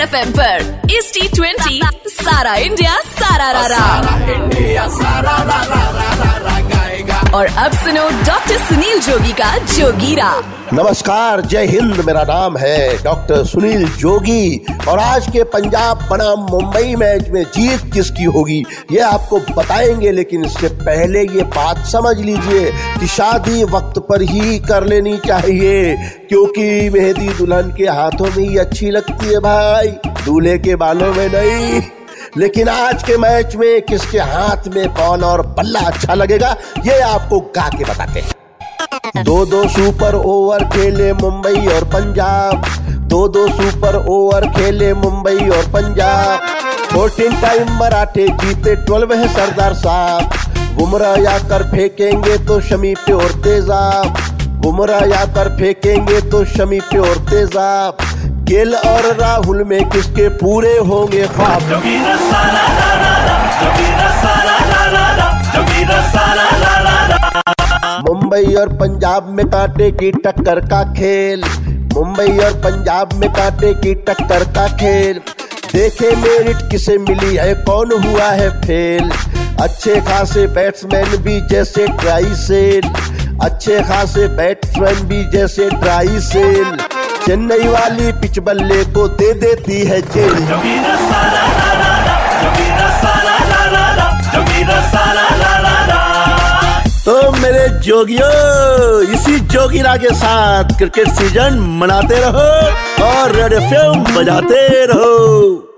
Red F M पर इस T twenty सारा इंडिया सारा रा रा इंडिया सारा रा रा रा रा रा गाएगा और अब सुनो डॉक्टर सुनील जोगी का जोगीरा। नमस्कार, जय हिंद, मेरा नाम है डॉक्टर सुनील जोगी। और आज के पंजाब बनाम मुंबई मैच में जीत किसकी होगी, ये आपको बताएँगे, लेकिन इससे पहले ये बात समझ लीजिए कि शादी वक्त पर ही कर लेनी चाहिए, क्योंकि मेहंदी दुल्हन के हाथों में ही अच्छी लगती है भाई। दूल्हे के बालों में नहीं। लेकिन आज के मैच में किसके हाथ में बॉल और बल्ला अच्छा लगेगा, ये आपको गा के बताते हैं। दो दो सुपर ओवर खेले मुंबई और पंजाब। दो दो सुपर ओवर खेले मुंबई और पंजाब। फोर्टीन टाइम मराठे जीते ट्वेल्व है सरदार साहब। बुमराह आकर फेंकेंगे तो शमी पे और तेजाब। बुमराह कर फेंकेंगे तो शमी पे और तेजाब। गिल और राहुल में किसके पूरे होंगे ख्वाब. मुंबई और पंजाब में कांटे की टक्कर का खेल। मुंबई और पंजाब में कांटे की टक्कर का खेल। देखे मेरिट किसे मिली है, कौन हुआ है फेल? अच्छे खासे बैट्समैन भी जैसे ट्राई सेल अच्छे खासे बैट्समैन भी जैसे ट्राई सेल चेन्नई वाली पिच बल्ले को दे देती है जेल. तो मेरे जोगियो, इसी जोगिरा के साथ क्रिकेट सीज़न मनाते रहो और रेड एफ़ बजाते रहो